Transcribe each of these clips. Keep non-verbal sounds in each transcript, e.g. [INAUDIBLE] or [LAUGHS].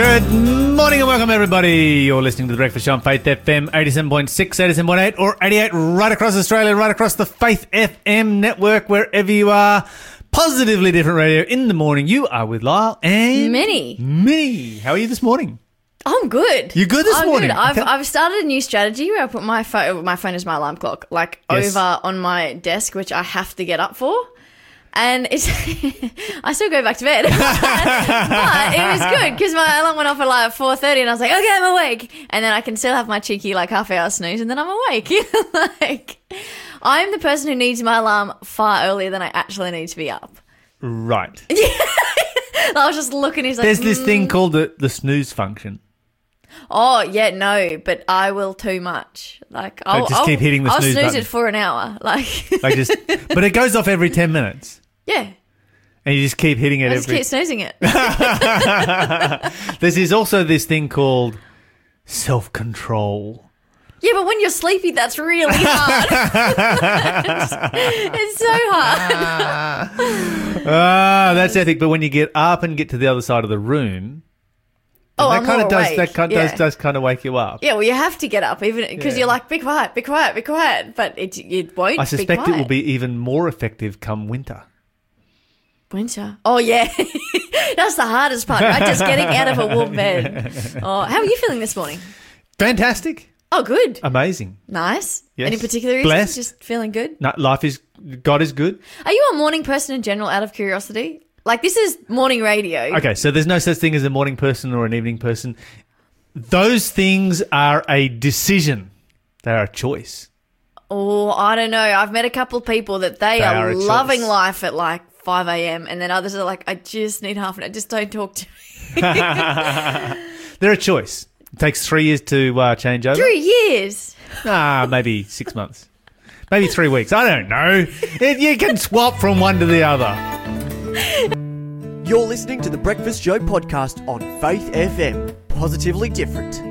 Good morning and welcome, everybody. You're listening to The Breakfast Show on Faith FM 87.6, 87.8, or 88 right across Australia, right across the Faith FM network, wherever you are. Positively different radio in the morning. You are with Lyle and Minnie. Minnie. How are you this morning? I'm good. You're good this I'm morning? Good. I've, Okay. I've started a new strategy where I put my phone. My phone is my alarm clock, like Yes. over on my desk, which I have to get up for. And it's, [LAUGHS] I still go back to bed, [LAUGHS] but it was good because my alarm went off at like four thirty, and I was like, okay, I'm awake, and then I can still have my cheeky like half hour snooze, and then I'm awake. [LAUGHS] like, I'm the person who needs my alarm far earlier than I actually need to be up. Right. I was just looking. He's like, There's this "Mm." thing called the, the snooze function. Oh yeah, no, but I will too much. Like I'll just keep hitting the I'll snooze snooze it for an hour. Like Like just, but it goes off every 10 minutes. Yeah, And you just keep hitting it I just every. keep snoozing it. [LAUGHS] There's is also this thing called self control. yeah, but when you're sleepy, that's really hard. it's, [LAUGHS] it's so hard. [LAUGHS] Ah, that's epic. But when you get up and get to the other side of the room, Oh, that I'm kind more of does awake. that kind yeah. does does kind of wake you up. Yeah, well, you have to get up, even because Yeah. you're like, be quiet, be quiet, be quiet. But it it won't. I be suspect it quiet. will be even more effective come winter. Winter. Oh yeah, [LAUGHS] that's the hardest part, right? Just getting out of a warm bed. [LAUGHS] Oh, how are you feeling this morning? Fantastic, Oh, good, amazing. nice. Yes. Any particular reason? Blessed. Just feeling good. No, life is God is good. Are you a morning person in general out of curiosity? Like this is morning radio. Okay, so there's no such thing as a morning person or an evening person. Those things are a decision. They are a choice. Oh, I don't know. I've met a couple of people that they, They are, are loving choice. life at like 5 a.m. and then others are like, I just need half an hour. Just don't talk to me. [LAUGHS] [LAUGHS] They're a choice. It takes three years to uh, change over. Three years. Ah, maybe six months. Maybe three weeks. I don't know. It, you can swap from one to the other. You're listening to the Breakfast Show podcast on Faith FM. Positively different.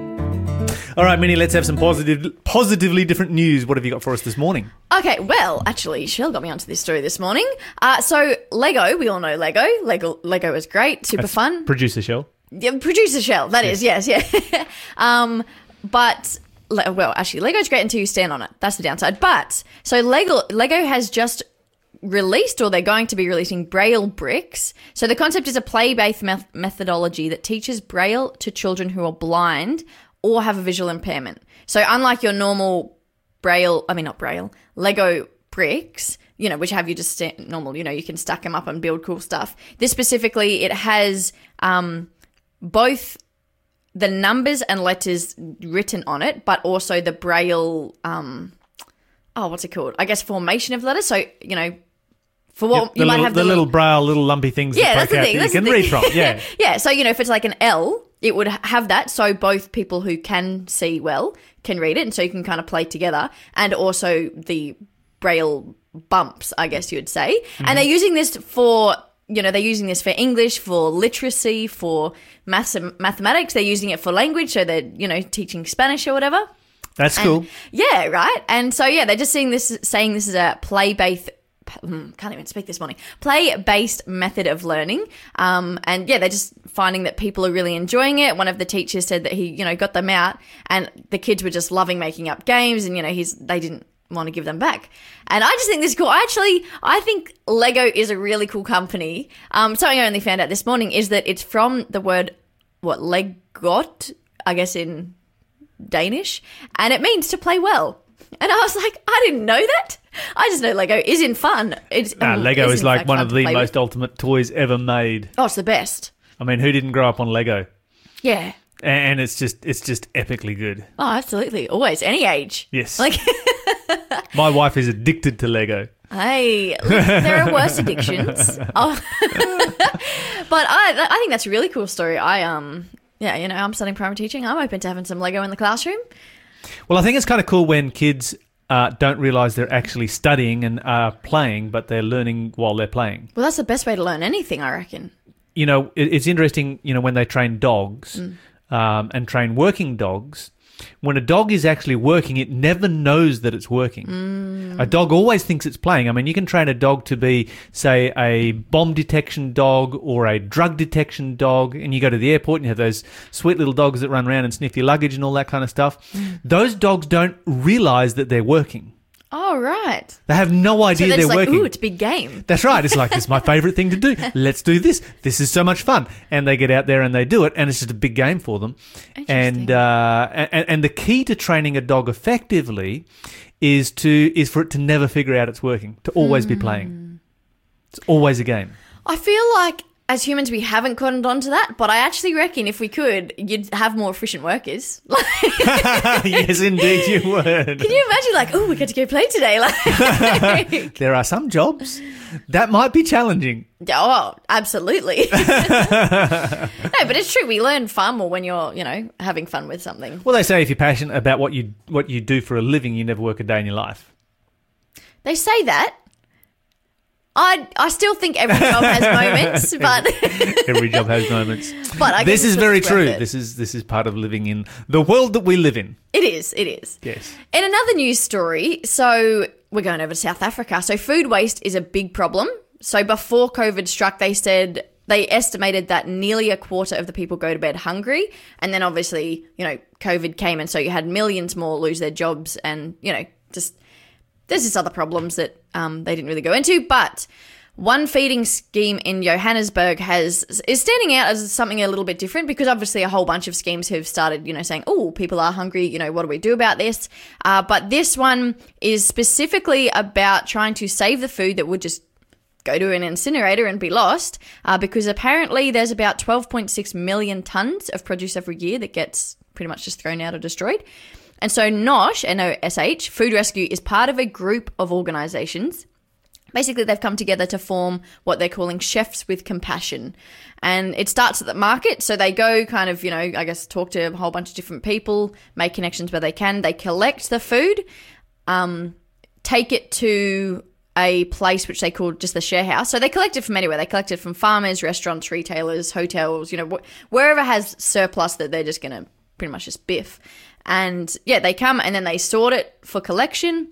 All right, Minnie, let's have some positive, positively different news. What have you got for us this morning? Okay, well, actually, Shell got me onto this story this morning. Uh, so, Lego, we all know Lego. Lego, Lego is great, super fun. Producer Shell. Yeah, producer shell. That is, yes, yeah. [LAUGHS] um, but well, actually, Lego's great until you stand on it. That's the downside. But so Lego Lego has just released, or they're going to be releasing Braille bricks. So the concept is a play-based meth- methodology that teaches Braille to children who are blind or have a visual impairment. So unlike your normal Braille, I mean not Braille, Lego bricks, you know, which have you just normal, you know, you can stack them up and build cool stuff. This specifically, it has um, both the numbers and letters written on it, but also the braille. Um, oh, what's it called? I guess formation of letters. So you know, for what Yep, you the might little, have the little braille, little lumpy things yeah, that that's the thing. that That's you can read from. Yeah. [LAUGHS] yeah. So you know, if it's like an L, it would have that. So both people who can see well can read it, and so you can kind of play together, and also the braille bumps, I guess you'd say. Mm-hmm. And they're using this for. You know, they're using this for English, for literacy, for maths- mathematics. They're using it for language, so they're, you know, teaching Spanish or whatever. That's And- cool. Yeah, right. And so yeah, they're just seeing this, saying this is a play based. Can't even speak this morning. Play based method of learning, um, and yeah, they're just finding that people are really enjoying it. One of the teachers said that he, you know, got them out, and the kids were just loving making up games, and you know, he's they didn't want to give them back. And I just think this is cool. I actually, I think Lego is a really cool company. Um, something I only found out this morning is that it's from the word what leg godt, I guess in Danish, and it means to play well. And I was like, I didn't know that. I just know Lego is in fun. It's Nah, um, Lego is in like one of the most with. ultimate toys ever made. Oh, it's the best. I mean, who didn't grow up on Lego? Yeah. And it's just, it's just epically good. Oh, absolutely. Always, any age. Yes. Like, [LAUGHS] [LAUGHS] My wife is addicted to Lego. hey, there are worse [LAUGHS] addictions. Oh. but I, I think that's a really cool story. I um, yeah, you know, I'm studying primary teaching. I'm open to having some Lego in the classroom. Well, I think it's kind of cool when kids uh, don't realize they're actually studying and are playing, but they're learning while they're playing. Well, that's the best way to learn anything, I reckon. You know, it, it's interesting, you know, when they train dogs Mm. um, and train working dogs, when a dog is actually working, it never knows that it's working. Mm. A dog always thinks it's playing. I mean, you can train a dog to be, say, a bomb detection dog or a drug detection dog, and you go to the airport and you have those sweet little dogs that run around and sniff your luggage and all that kind of stuff. Mm. Those dogs don't realize that they're working. Oh, right. They have no So idea they're they're like, working. ooh, it's a big game. That's right. It's like, it's my favorite thing to do. [LAUGHS] Let's do this. This is so much fun. And they get out there and they do it, and it's just a big game for them. And, Interesting. uh, and, and the key to training a dog effectively is to is for it to never figure out it's working, to always be Hmm. playing. It's always a game. I feel like as humans we haven't cottoned on to that, but I actually reckon if we could, you'd have more efficient workers. [LAUGHS] yes, indeed, you would. Can you imagine, like, oh, we get to go play today? [LAUGHS] Like, [LAUGHS] There are some jobs that might be challenging. oh, absolutely. no, but it's true. We learn far more when you're, you know, having fun with something. Well, they say if you're passionate about what you what you do for a living, you never work a day in your life. They say that. I I still think every job has [LAUGHS] moments, but [LAUGHS] Every job has moments. but I this is very true. it. This is this is part of living in the world that we live in. It is. It is. Yes. In another news story, so we're going over to South Africa. So food waste is a big problem. So before COVID struck, they said they estimated that nearly a quarter of the people go to bed hungry, and then obviously, you know, COVID came, and so you had millions more lose their jobs, and you know, just there's just other problems that um, they didn't really go into, but. One feeding scheme in Johannesburg has is standing out as something a little bit different because obviously a whole bunch of schemes have started, you know, saying, "Oh, people are hungry. You know, what do we do about this?" Uh, but this one is specifically about trying to save the food that would just go to an incinerator and be lost uh, because apparently there's about 12.6 million tons of produce every year that gets pretty much just thrown out or destroyed. And so NOSH, N-O-S-H, Food Rescue is part of a group of organizations. Basically they've come together to form what they're calling chefs with compassion. And it starts at the market. So they go kind of you know i guess talk to a whole bunch of different people make connections where they can. They collect the food um, take it to a place which they call just the share house. So they collect it from anywhere. They collect it from farmers restaurants retailers hotels you know wh- wherever has surplus that they're just going to pretty much just biff and yeah they come and then they sort it for collection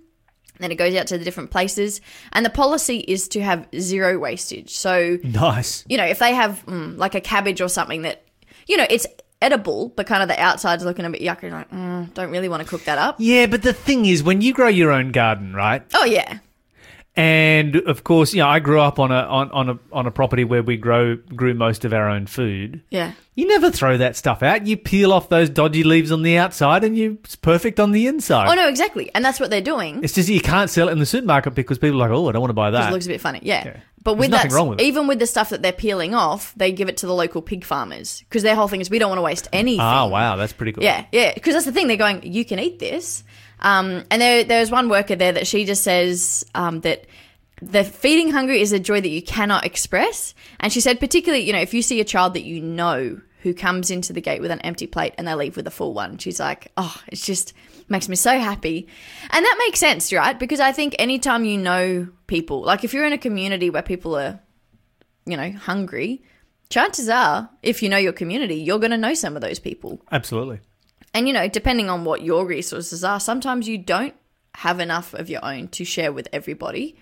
then it goes out to the different places. And the policy is to have zero wastage. So, Nice. you know, if they have mm, like a cabbage or something that, you know, it's edible, but kind of the outside's looking a bit yucky, like, mm, don't really want to cook that up. Yeah, but the thing is, when you grow your own garden, right? Oh, yeah. And of course, you know, I grew up on a on, on a on a property where we grow grew most of our own food. Yeah. You never throw that stuff out. You peel off those dodgy leaves on the outside, and you it's perfect on the inside. Oh, no, exactly. And that's what they're doing. It's just you can't sell it in the supermarket because people are like, oh, I don't want to buy that. It looks a bit funny. Yeah. Yeah. But with that, wrong with it. even with the stuff that they're peeling off, they give it to the local pig farmers because their whole thing is we don't want to waste anything. Oh wow, that's pretty cool. Yeah, yeah, because that's the thing. They're going, you can eat this. Um, and there, was one worker there that she just says um, that the feeding hungry is a joy that you cannot express. And she said, particularly, you know, if you see a child that you know who comes into the gate with an empty plate and they leave with a full one, she's like, oh, it's just makes me so happy. And that makes sense, right? Because I think anytime you know people, like if you're in a community where people are, you know, hungry, chances are, if you know your community, you're going to know some of those people. Absolutely. And you know, depending on what your resources are, sometimes you don't have enough of your own to share with everybody.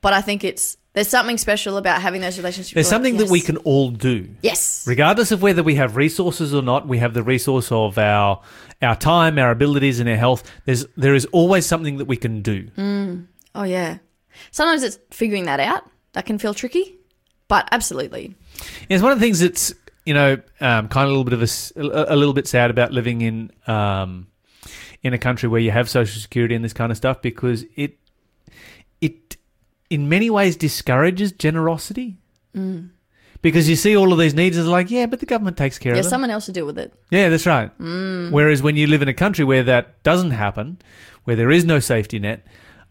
But I think it's there's something special about having those relationships. There's You're like, something that we can all do. Yes. Regardless of whether we have resources or not, we have the resource of our our time, our abilities, and our health. There's there is always something that we can do. Mm. Oh yeah. Sometimes it's figuring that out. That can feel tricky, but absolutely. It's one of the things that's you know um, kind of a little bit of a, a- little bit sad about living in um, in a country where you have social security and this kind of stuff because it it in many ways discourages generosity. Because you see all of these needs, it's like, yeah, but the government takes care Yeah, of them. someone else to deal with it. Yeah, that's right. Whereas when you live in a country where that doesn't happen, where there is no safety net,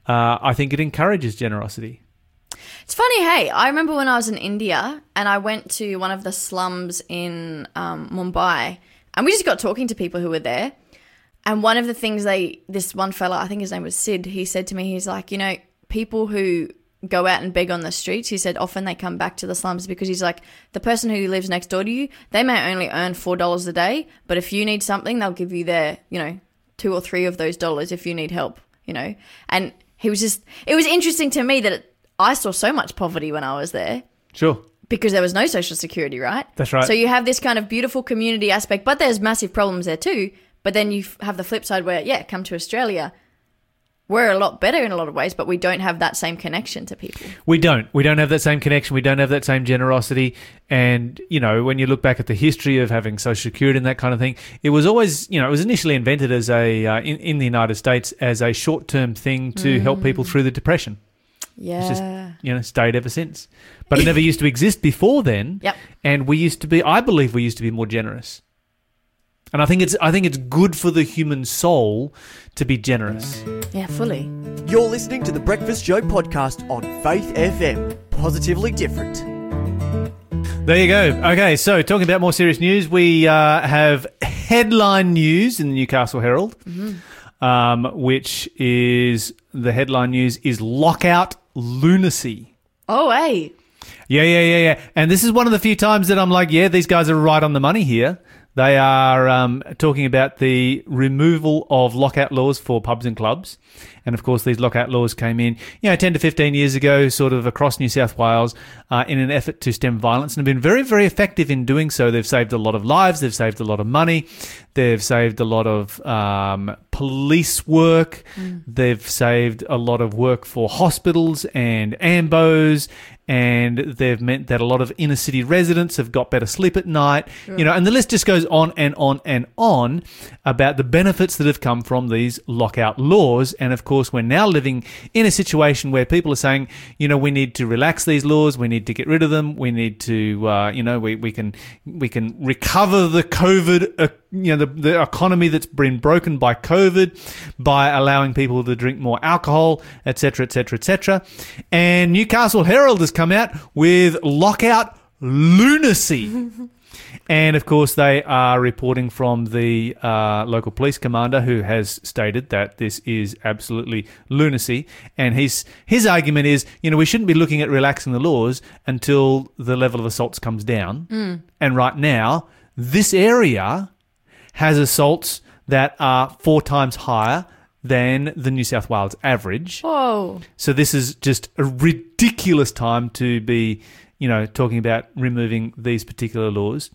uh, I think it encourages generosity. It's funny, hey. I remember when I was in India and I went to one of the slums in um, Mumbai, and we just got talking to people who were there. And one of the things they, this one fella, I think his name was Sid, he said to me, he's like, you know, people who go out and beg on the streets. He said often they come back to the slums because he's like the person who lives next door to you. They may only earn four dollars a day, but if you need something, they'll give you their you know two or three of those dollars if you need help. You know, and he was just it was interesting to me that it, I saw so much poverty when I was there Sure. because there was no social security, right? That's right. So you have this kind of beautiful community aspect, but there's massive problems there too. But then you have the flip side where, yeah, come to Australia. We're a lot better in a lot of ways, but we don't have that same connection to people. We don't. We don't have that same connection. We don't have that same generosity. And, you know, when you look back at the history of having Social Security and that kind of thing, it was always, you know, it was initially invented as a, uh, in, in the United States, as a short term thing to help people through the Depression. Yeah. It's just, you know, stayed ever since. But it never used to exist before then. Yep. And we used to be, I believe we used to be more generous. And I think it's, I think it's good for the human soul to be generous. yeah, fully. You're listening to the Breakfast Show podcast on Faith FM. Positively different. There you go. Okay, so talking about more serious news, we uh, have headline news in the Newcastle Herald, um, which is the headline news is lockout lunacy. Oh, hey. Yeah, yeah, yeah, yeah. And this is one of the few times that I'm like, yeah, these guys are right on the money here. They are um, talking about the removal of lockout laws for pubs and clubs. And of course, these lockout laws came in, you know, 10 to 15 years ago, sort of across New South Wales, uh, in an effort to stem violence and have been very, very effective in doing so. They've saved a lot of lives, they've saved a lot of money, they've saved a lot of um, police work, they've saved a lot of work for hospitals and AMBOs, and they've meant that a lot of inner city residents have got better sleep at night, you know, and the list just goes on and on and on about the benefits that have come from these lockout laws. And of course, we're now living in a situation where people are saying, you know, we need to relax these laws, we need to get rid of them, we need to, uh, you know, we, we can we can recover the COVID, uh, you know, the, the economy that's been broken by COVID by allowing people to drink more alcohol, etc., etc., etc. And Newcastle Herald has come out with lockout lunacy. [LAUGHS] And of course, they are reporting from the uh, local police commander who has stated that this is absolutely lunacy. And his his argument is, you know, we shouldn't be looking at relaxing the laws until the level of assaults comes down. And right now, this area has assaults that are four times higher than the New South Wales average. Whoa. So this is just a ridiculous time to be, you know, talking about removing these particular laws.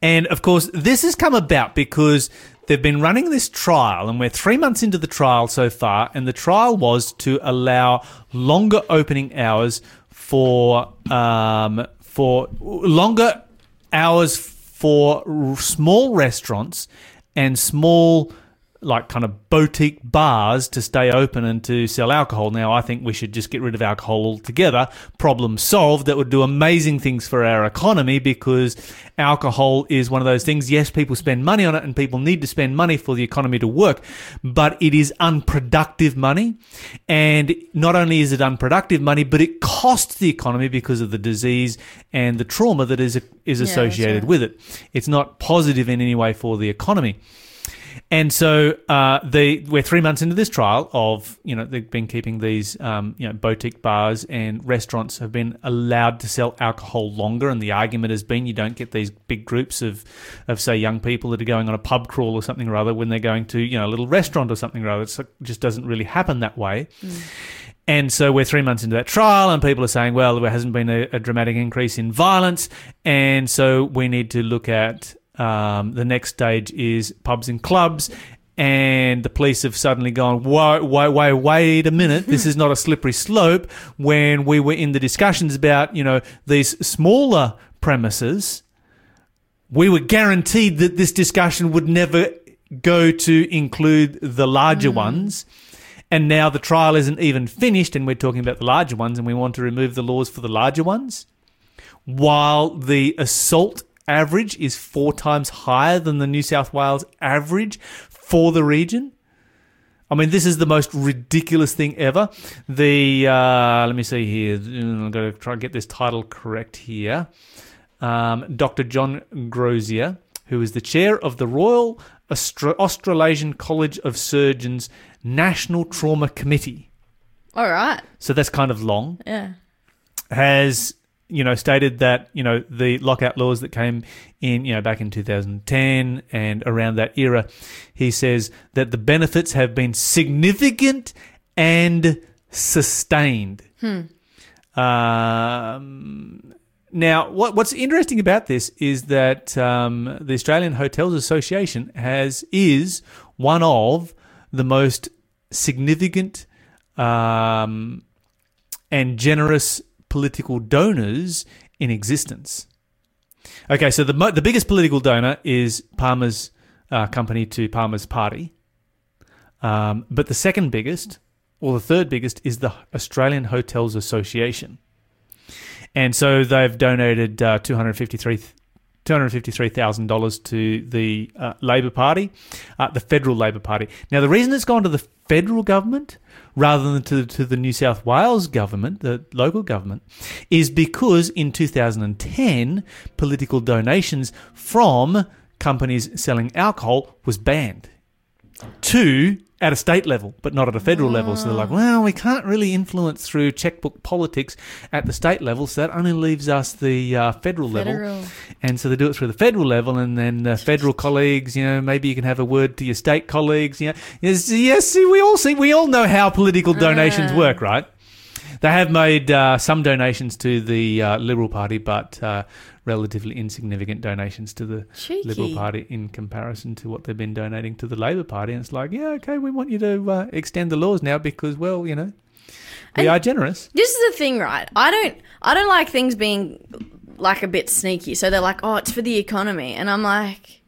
And of course, this has come about because they've been running this trial, and we're three months into the trial so far. And the trial was to allow longer opening hours for um, for longer hours for small restaurants and small like kind of boutique bars to stay open and to sell alcohol. Now, I think we should just get rid of alcohol altogether. Problem solved. That would do amazing things for our economy because alcohol is one of those things. Yes, people spend money on it and people need to spend money for the economy to work, but it is unproductive money. And not only is it unproductive money, but it costs the economy because of the disease and the trauma that is, is associated right. with it. It's not positive in any way for the economy. And so uh, they we're three months into this trial of you know they've been keeping these um, you know boutique bars and restaurants have been allowed to sell alcohol longer, and the argument has been you don't get these big groups of of say young people that are going on a pub crawl or something or other when they're going to you know a little restaurant or something or other. It's- It just doesn't really happen that way. And so we're three months into that trial, and people are saying, well, there hasn't been a, a dramatic increase in violence. And so we need to look at um, the next stage is pubs and clubs. And the police have suddenly gone, wait, wait, wait, wait a minute. This is not a slippery slope. When we were in the discussions about, you know, these smaller premises, we were guaranteed that this discussion would never go to include the larger ones. And now the trial isn't even finished, and we're talking about the larger ones, and we want to remove the laws for the larger ones, while the assault average is four times higher than the New South Wales average for the region. I mean, this is the most ridiculous thing ever. The uh, let me see here. I'm going to try and get this title correct here. Um, Dr. John Crozier, who is the chair of the Royal Austra- Australasian College of Surgeons National Trauma Committee. All right. so that's kind of long. Yeah. has you know stated that you know the lockout laws that came in you know back in 2010 and around that era he says that the benefits have been significant and sustained Hmm. um, now what what's interesting about this is that um, the Australian Hotels Association has is one of the most significant um, and generous political donors in existence. Okay, so the the biggest political donor is Palmer's uh, company to Palmer's party, um, but the second biggest, or the third biggest, is the Australian Hotels Association, and so they've donated uh, two hundred fifty three. $253,000 to the uh, Labor Party, uh, the federal Labor Party. Now, the reason it's gone to the federal government rather than to, to the New South Wales government, the local government, is because in 2010, political donations from companies selling alcohol was banned. To at a state level, but not at a federal level. So they're like, well, we can't really influence through checkbook politics at the state level, so that only leaves us the uh, federal, level. And so they do it through the federal level, and then the federal colleagues, you know, maybe you can have a word to your state colleagues. You know, yes, yes, see, we all see, we all know how political donations work, right? They have made uh, some donations to the uh, Liberal Party, but uh, relatively insignificant donations to the Cheeky. Liberal Party in comparison to what they've been donating to the Labor Party. And it's like, yeah, okay, we want you to uh, extend the laws now because, well, you know, we And- are generous. This is the thing, right? I don't I don't like things being like a bit sneaky. So they're like, "Oh, it's for the economy." And I'm like,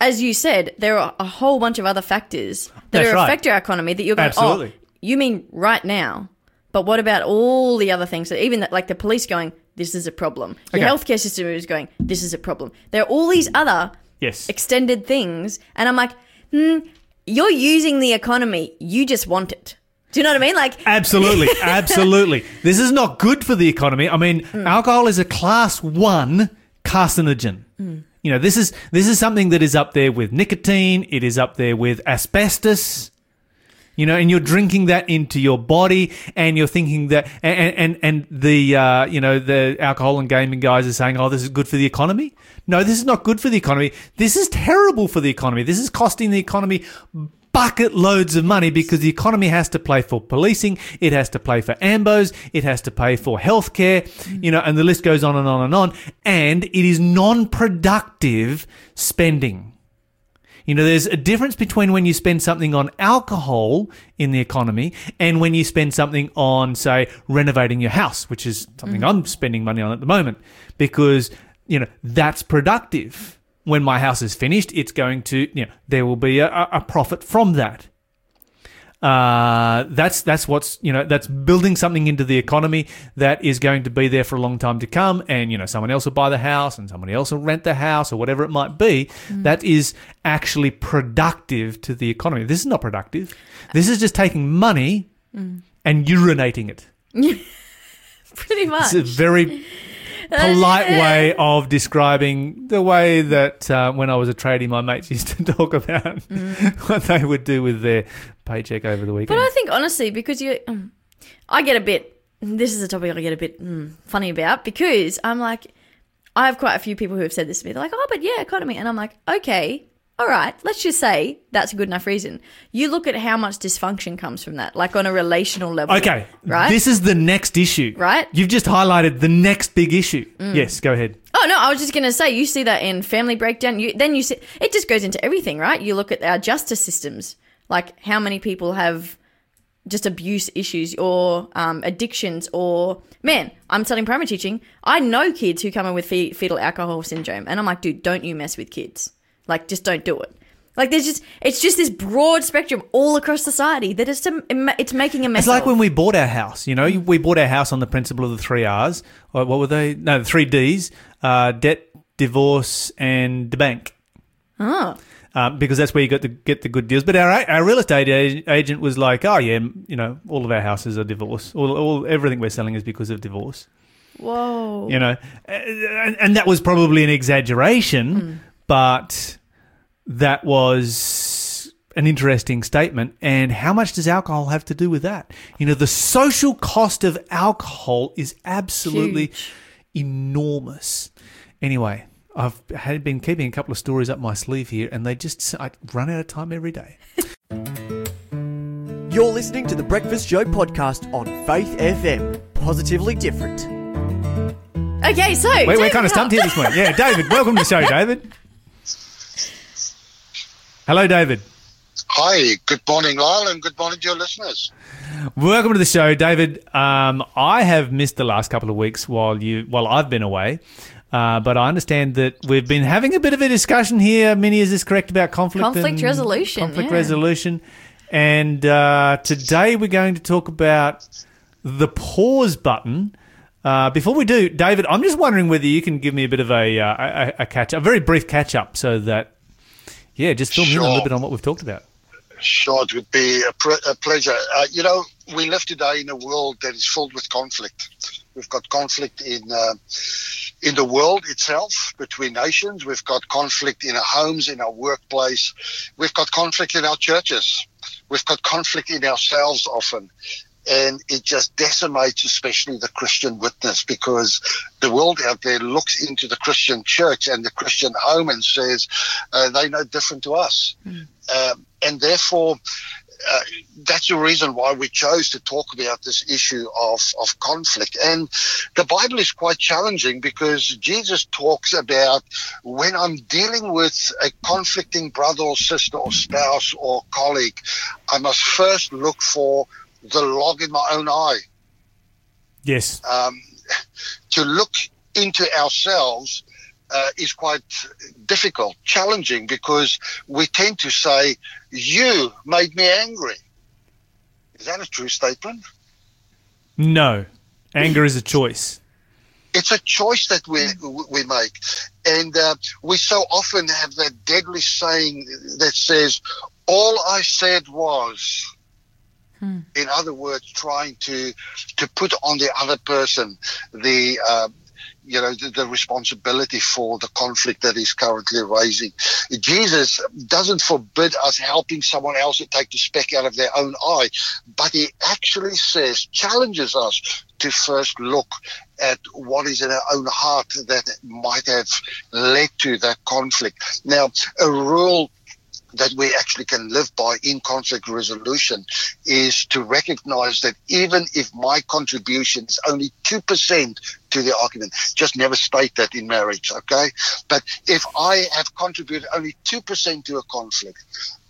as you said, there are a whole bunch of other factors that That's are right. affect our economy that you're going, Absolutely. "Oh, you mean right now?" But what about all the other things that even that, like the police going, "This is a problem." Your Okay. healthcare system is going, "This is a problem." There are all these other Yes. extended things, and I'm like, hmm, "You're using the economy. You just want it." Do you know what I mean? Like, Absolutely, [LAUGHS] absolutely. This is not good for the economy. I mean, alcohol is a class one carcinogen. You know, this is this is something that is up there with nicotine. It is up there with asbestos. You know, and you're drinking that into your body, and you're thinking that, and and and the uh, you know the alcohol and gaming guys are saying, oh, this is good for the economy. No, this is not good for the economy. This is terrible for the economy. This is costing the economy bucket loads of money because the economy has to pay for policing, it has to pay for ambos, it has to pay for healthcare, you know, and the list goes on and on and on. And it is non-productive spending. You know, there's a difference between when you spend something on alcohol in the economy and when you spend something on, say, renovating your house, which is something mm. I'm spending money on at the moment because, you know, that's productive. When my house is finished, it's going to, you know, there will be a, a- a profit from that. Uh, that's that's what's you know that's building something into the economy that is going to be there for a long time to come, and you know someone else will buy the house and somebody else will rent the house or whatever it might be. That is actually productive to the economy. This is not productive. This is just taking money and urinating it. [LAUGHS] pretty much. It's a very polite way of describing the way that uh, when I was a tradie, my mates [LAUGHS] used to talk about what they would do with their paycheck over the weekend. But I think honestly, because you, um, I get a bit. This is a topic I get a bit mm, funny about because I'm like, I have quite a few people who have said this to me. They're like, "Oh, but yeah, economy," and I'm like, "Okay, all right. Let's just say that's a good enough reason." You look at how much dysfunction comes from that, like on a relational level. Okay, right? This is the next issue, Right? You've just highlighted the next big issue. Yes, go ahead. Oh no, I was just gonna say you see that in family breakdown. You then you see it just goes into everything, right? You look at our justice systems, like how many people have just abuse issues or um, addictions, or man, I'm studying primary teaching. I know kids who come in with fe- fetal alcohol syndrome, and I'm like, dude, don't you mess with kids? Like, just don't do it. Like, there's just it's just this broad spectrum all across society that is to, it's making a mess. It's like of. when we bought our house. You know, we bought our house on the principle of the three R's. What were they? No, the three D's: uh, debt, divorce, and the bank. oh. Um, because that's where you got to get the good deals. But our our real estate agent was like, "Oh yeah, you know, all of our houses are divorce. All, all everything we're selling is because of divorce." Whoa. you know and, and that was probably an exaggeration but that was an interesting statement. And how much does alcohol have to do with that? You know, the social cost of alcohol is absolutely Huge. enormous. Anyway, I've had been keeping a couple of stories up my sleeve here, and they just I run out of time every day. [LAUGHS] You're listening to the Breakfast Show podcast on Faith FM. Positively different. Okay, so We're, we're kind of stumped here this morning. Yeah, David, welcome to the show, [LAUGHS] David. Hello, David. Hi, good morning, Lyle, and good morning to your listeners. Welcome to the show, David. Um, I have missed the last couple of weeks while you while I've been away, uh, but I understand that we've been having a bit of a discussion here. Minnie, is this correct about conflict? Conflict and- resolution, Conflict yeah. resolution, and uh, today we're going to talk about the pause button. Uh, before we do, David, I'm just wondering whether you can give me a bit of a uh, a, a catch, a very brief catch up, so that yeah, just fill me in a little bit on what we've talked about. Sure, it would be a, pre- a pleasure. Uh, you know, we live today in a world that is filled with conflict. We've got conflict in uh, in the world itself between nations. We've got conflict in our homes, in our workplace. We've got conflict in our churches. We've got conflict in ourselves often. And it just decimates, especially the Christian witness, because the world out there looks into the Christian church and the Christian home and says uh, they're no different to us. Um, and therefore, uh, that's the reason why we chose to talk about this issue of, of conflict. And the Bible is quite challenging because Jesus talks about when I'm dealing with a conflicting brother or sister or spouse or colleague, I must first look for the log in my own eye Yes. um, to look into ourselves uh, is quite difficult, challenging, because we tend to say, You made me angry. Is that a true statement? No. Anger is a choice. It's a choice that we we make, and uh, we so often have that deadly saying that says, "All I said was." In other words, trying to to put on the other person the uh, you know the, the responsibility for the conflict that is currently raising. Jesus doesn't forbid us helping someone else to take the speck out of their own eye, but he actually says challenges us to first look at what is in our own heart that might have led to that conflict. Now, a rule that we actually can live by in conflict resolution is to recognize that even if my contribution is only 2% to the argument, just never state that in marriage, okay? But if I have contributed only 2% to a conflict,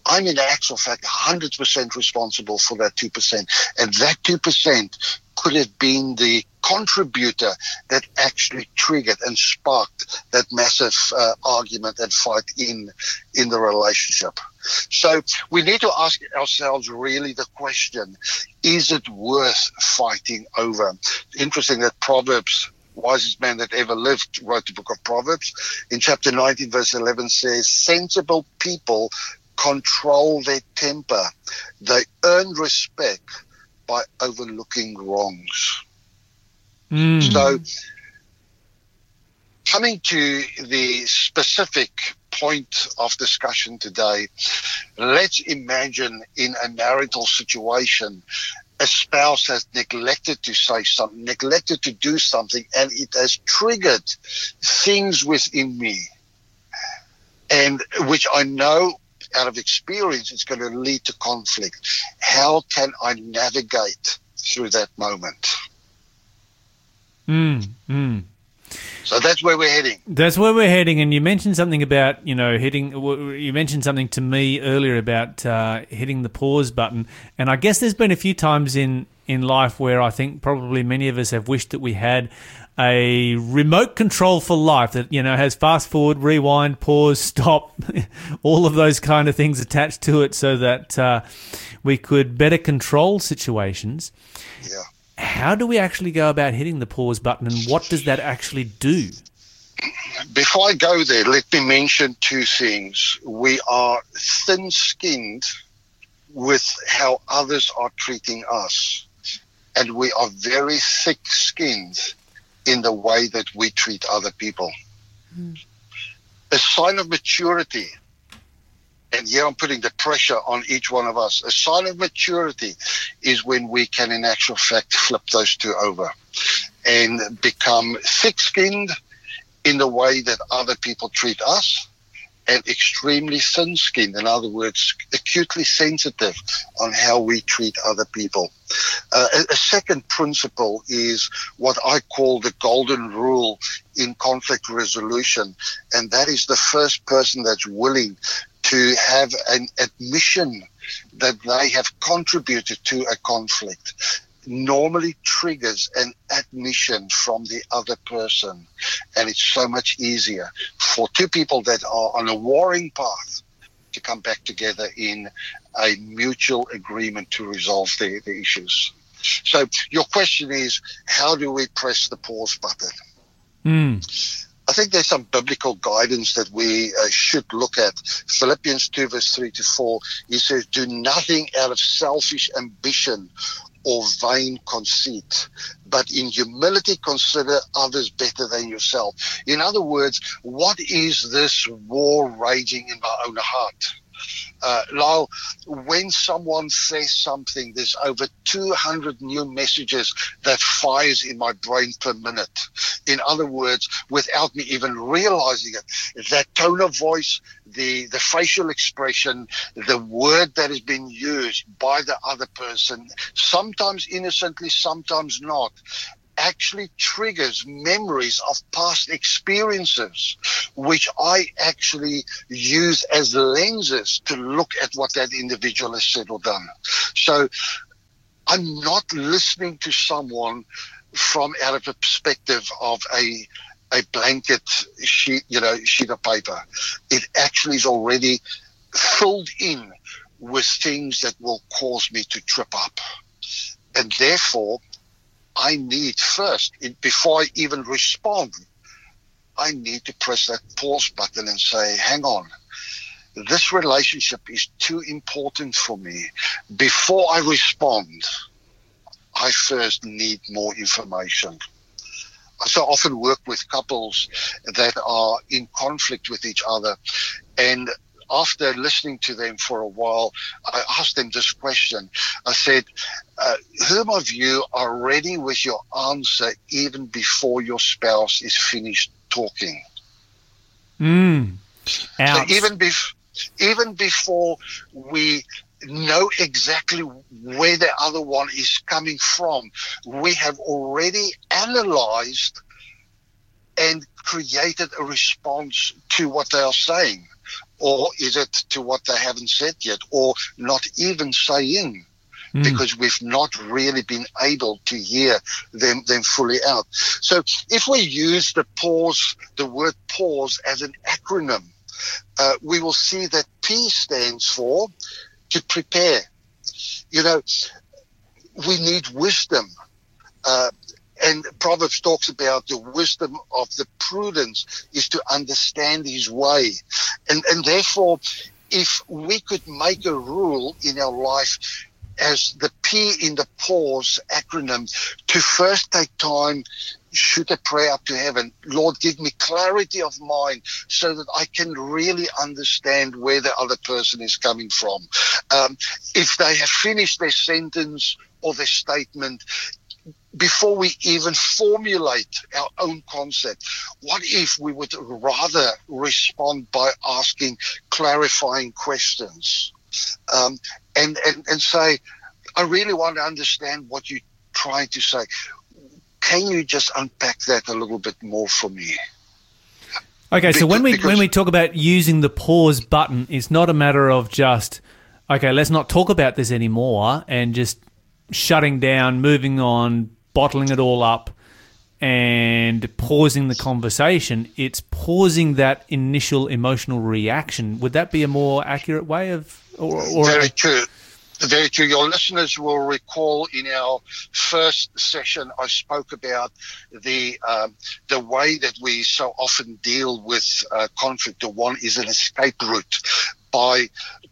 I'm in actual fact 100% responsible for that 2%. And that 2% could have been the contributor that actually triggered and sparked that massive uh, argument and fight in in the relationship. So we need to ask ourselves really the question: Is it worth fighting over? Interesting that Proverbs. Wisest man that ever lived wrote the book of Proverbs. In chapter 19, verse 11 says, Sensible people control their temper. They earn respect by overlooking wrongs. Mm. So, coming to the specific point of discussion today, let's imagine in a marital situation, a spouse has neglected to say something, neglected to do something, and it has triggered things within me, and which I know out of experience it's going to lead to conflict. How can I navigate through that moment? Mm, mm. So that's where we're heading. That's where we're heading. And you mentioned something about, you know, hitting, you mentioned something to me earlier about uh, hitting the pause button. And I guess there's been a few times in, in life where I think probably many of us have wished that we had a remote control for life that, you know, has fast forward, rewind, pause, stop, [LAUGHS] all of those kind of things attached to it so that uh, we could better control situations. Yeah. How do we actually go about hitting the pause button and what does that actually do? Before I go there, let me mention two things. We are thin skinned with how others are treating us, and we are very thick skinned in the way that we treat other people. Hmm. A sign of maturity and here I'm putting the pressure on each one of us. A sign of maturity is when we can, in actual fact, flip those two over and become thick skinned in the way that other people treat us and extremely thin skinned. In other words, acutely sensitive on how we treat other people. Uh, a, a second principle is what I call the golden rule in conflict resolution, and that is the first person that's willing to have an admission that they have contributed to a conflict normally triggers an admission from the other person. And it's so much easier for two people that are on a warring path to come back together in a mutual agreement to resolve the, the issues. So your question is, how do we press the pause button? Mm. I think there's some biblical guidance that we uh, should look at. Philippians 2 verse 3 to 4, he says, do nothing out of selfish ambition or vain conceit, but in humility consider others better than yourself. In other words, what is this war raging in my own heart? Uh, Lyle, when someone says something, there's over 200 new messages that fires in my brain per minute. In other words, without me even realizing it, that tone of voice, the, the facial expression, the word that has been used by the other person, sometimes innocently, sometimes not, actually triggers memories of past experiences, which I actually use as lenses to look at what that individual has said or done. So I'm not listening to someone from out of a perspective of a a blanket sheet, you know, sheet of paper. It actually is already filled in with things that will cause me to trip up. And therefore, I need first, before I even respond, I need to press that pause button and say, hang on, this relationship is too important for me. Before I respond, I first need more information. I so often work with couples that are in conflict with each other and after listening to them for a while, I asked them this question. I said, uh, whom of you are ready with your answer even before your spouse is finished talking? Mm. So even, bef- even before we know exactly where the other one is coming from, we have already analyzed and created a response to what they are saying. Or is it to what they haven't said yet, or not even saying? Mm. Because we've not really been able to hear them, them fully out. So if we use the pause, the word pause as an acronym, uh, we will see that P stands for to prepare. You know, we need wisdom. Uh, and Proverbs talks about the wisdom of the prudence is to understand his way. And, and therefore, if we could make a rule in our life as the P in the pause acronym to first take time, shoot a prayer up to heaven. Lord, give me clarity of mind so that I can really understand where the other person is coming from. Um, if they have finished their sentence or their statement, before we even formulate our own concept, what if we would rather respond by asking clarifying questions um, and, and, and say, I really want to understand what you're trying to say. Can you just unpack that a little bit more for me? Okay, so when we when we talk about using the pause button, it's not a matter of just okay, let's not talk about this anymore and just shutting down, moving on, bottling it all up and pausing the conversation, it's pausing that initial emotional reaction. Would that be a more accurate way of? Or, or Very true. Very true. Your listeners will recall in our first session, I spoke about the um, the way that we so often deal with uh, conflict. The one is an escape route by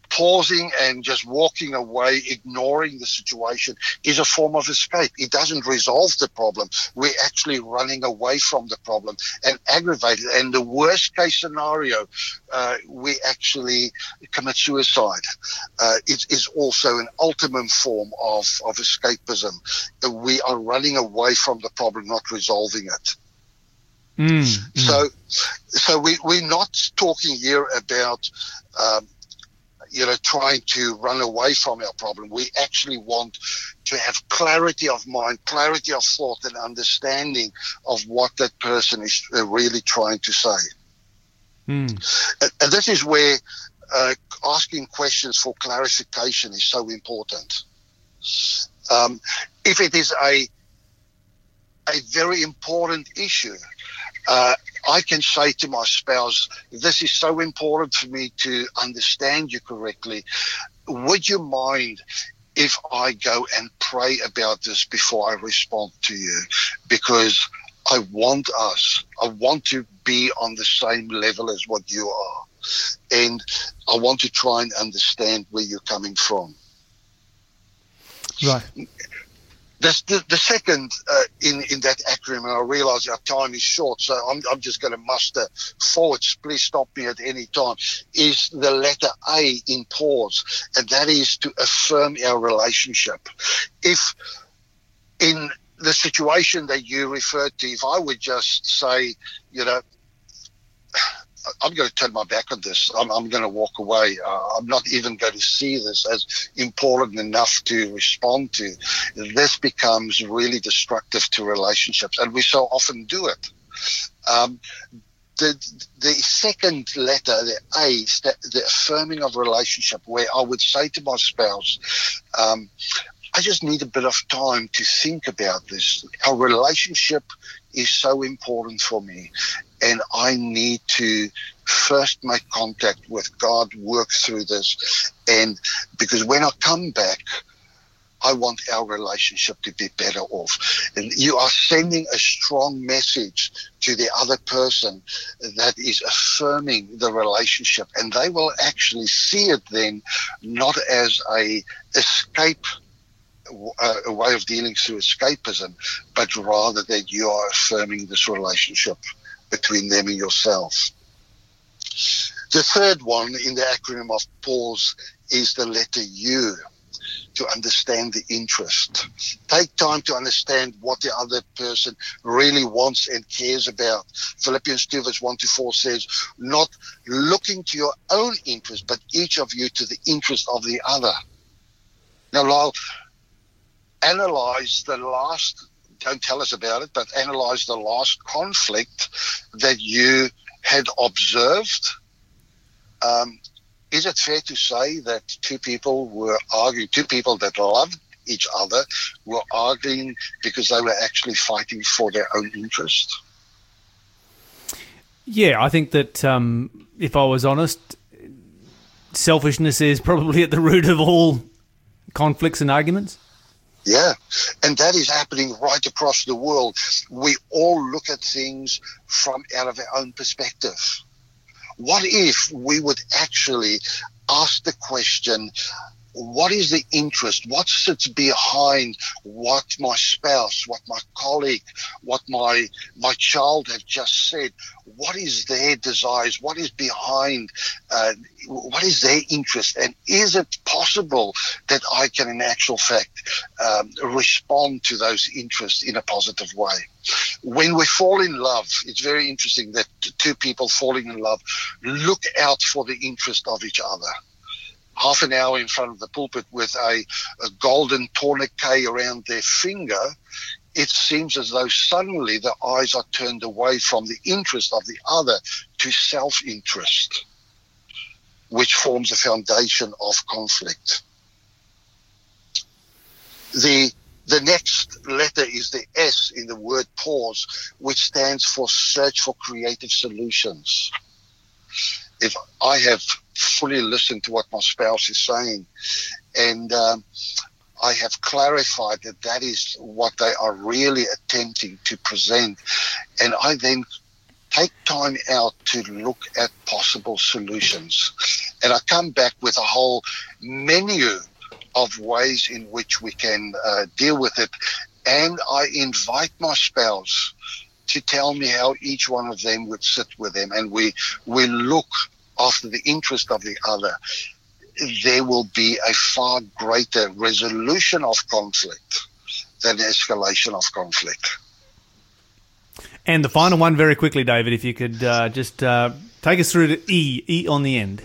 pausing and just walking away, ignoring the situation, is a form of escape. It doesn't resolve the problem. We're actually running away from the problem and aggravate it. And the worst case scenario, uh, we actually commit suicide. Uh, it is also an ultimate form of, of escapism. We are running away from the problem, not resolving it. Mm, So, so we, we're not talking here about um, you know, trying to run away from our problem. We actually want to have clarity of mind, clarity of thought, and understanding of what that person is uh, really trying to say. mm. And, and this is where uh, asking questions for clarification is so important. Um, if it is a a very important issue, uh, I can say to my spouse, this is so important for me to understand you correctly. Would you mind if I go and pray about this before I respond to you? Because I want us, I want to be on the same level as what you are. And I want to try and understand where you're coming from. Right. This, the, the second uh, in, in that acronym, and I realize our time is short, so I'm, I'm just going to muster forwards. Please stop me at any time. Is the letter A in pause, and that is to affirm our relationship. If in the situation that you referred to, if I would just say, you know, I'm going to turn my back on this. I'm, I'm going to walk away. Uh, I'm not even going to see this as important enough to respond to. This becomes really destructive to relationships, and we so often do it. Um, the the second letter, the A, is the, the affirming of relationship, where I would say to my spouse, um, I just need a bit of time to think about this. Our relationship is so important for me, and I need to first make contact with God, work through this, and because when I come back, I want our relationship to be better off. And you are sending a strong message to the other person that is affirming the relationship, and they will actually see it then not as a escape a way of dealing through escapism, but rather that you are affirming this relationship between them and yourself. The third one in the acronym of pause is the letter U to understand the interest. Take time to understand what the other person really wants and cares about. Philippians 2 verse 1 to 4 says, not looking to your own interest, but each of you to the interest of the other. Now, Lyle, analyze the last, don't tell us about it, but analyze the last conflict that you had observed. Um, is it fair to say that two people were arguing, two people that loved each other were arguing because they were actually fighting for their own interest? Yeah, I think that um, if I was honest, selfishness is probably at the root of all conflicts and arguments. Yeah, and that is happening right across the world. We all look at things from out of our own perspective. What if we would actually ask the question, what is the interest? What sits behind what my spouse, what my colleague, what my my child have just said? What is their desires? What is behind? Uh, what is their interest? And is it possible that I can, in actual fact, um, respond to those interests in a positive way? When we fall in love, it's very interesting that two people falling in love look out for the interest of each other half an hour in front of the pulpit with a, a golden tourniquet around their finger, it seems as though suddenly the eyes are turned away from the interest of the other to self interest, which forms the foundation of conflict. The the next letter is the S in the word pause, which stands for search for creative solutions. If I have fully listened to what my spouse is saying, and um, I have clarified that that is what they are really attempting to present, and I then take time out to look at possible solutions. And I come back with a whole menu of ways in which we can uh, deal with it. And I invite my spouse to tell me how each one of them would sit with them. And we, we look after the interest of the other. There will be a far greater resolution of conflict than escalation of conflict. And the final one, very quickly, David, if you could uh, just uh, take us through to E, E on the end.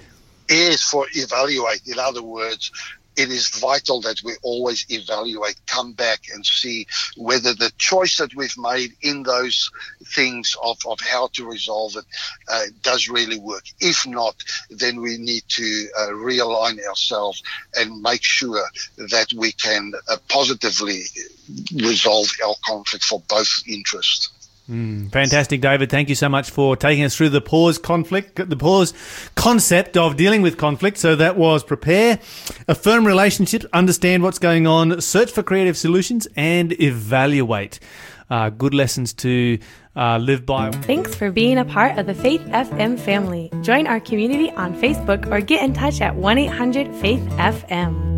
E is for evaluate. In other words, it is vital that we always evaluate, come back and see whether the choice that we've made in those things of, of how to resolve it uh, does really work. If not, then we need to uh, realign ourselves and make sure that we can uh, positively resolve our conflict for both interests. Mm, fantastic, David. Thank you so much for taking us through the pause conflict, the pause concept of dealing with conflict. So that was prepare, affirm relationships, understand what's going on, search for creative solutions, and evaluate. Uh, good lessons to uh, live by. Thanks for being a part of the Faith FM family. Join our community on Facebook or get in touch at 1 800 Faith FM.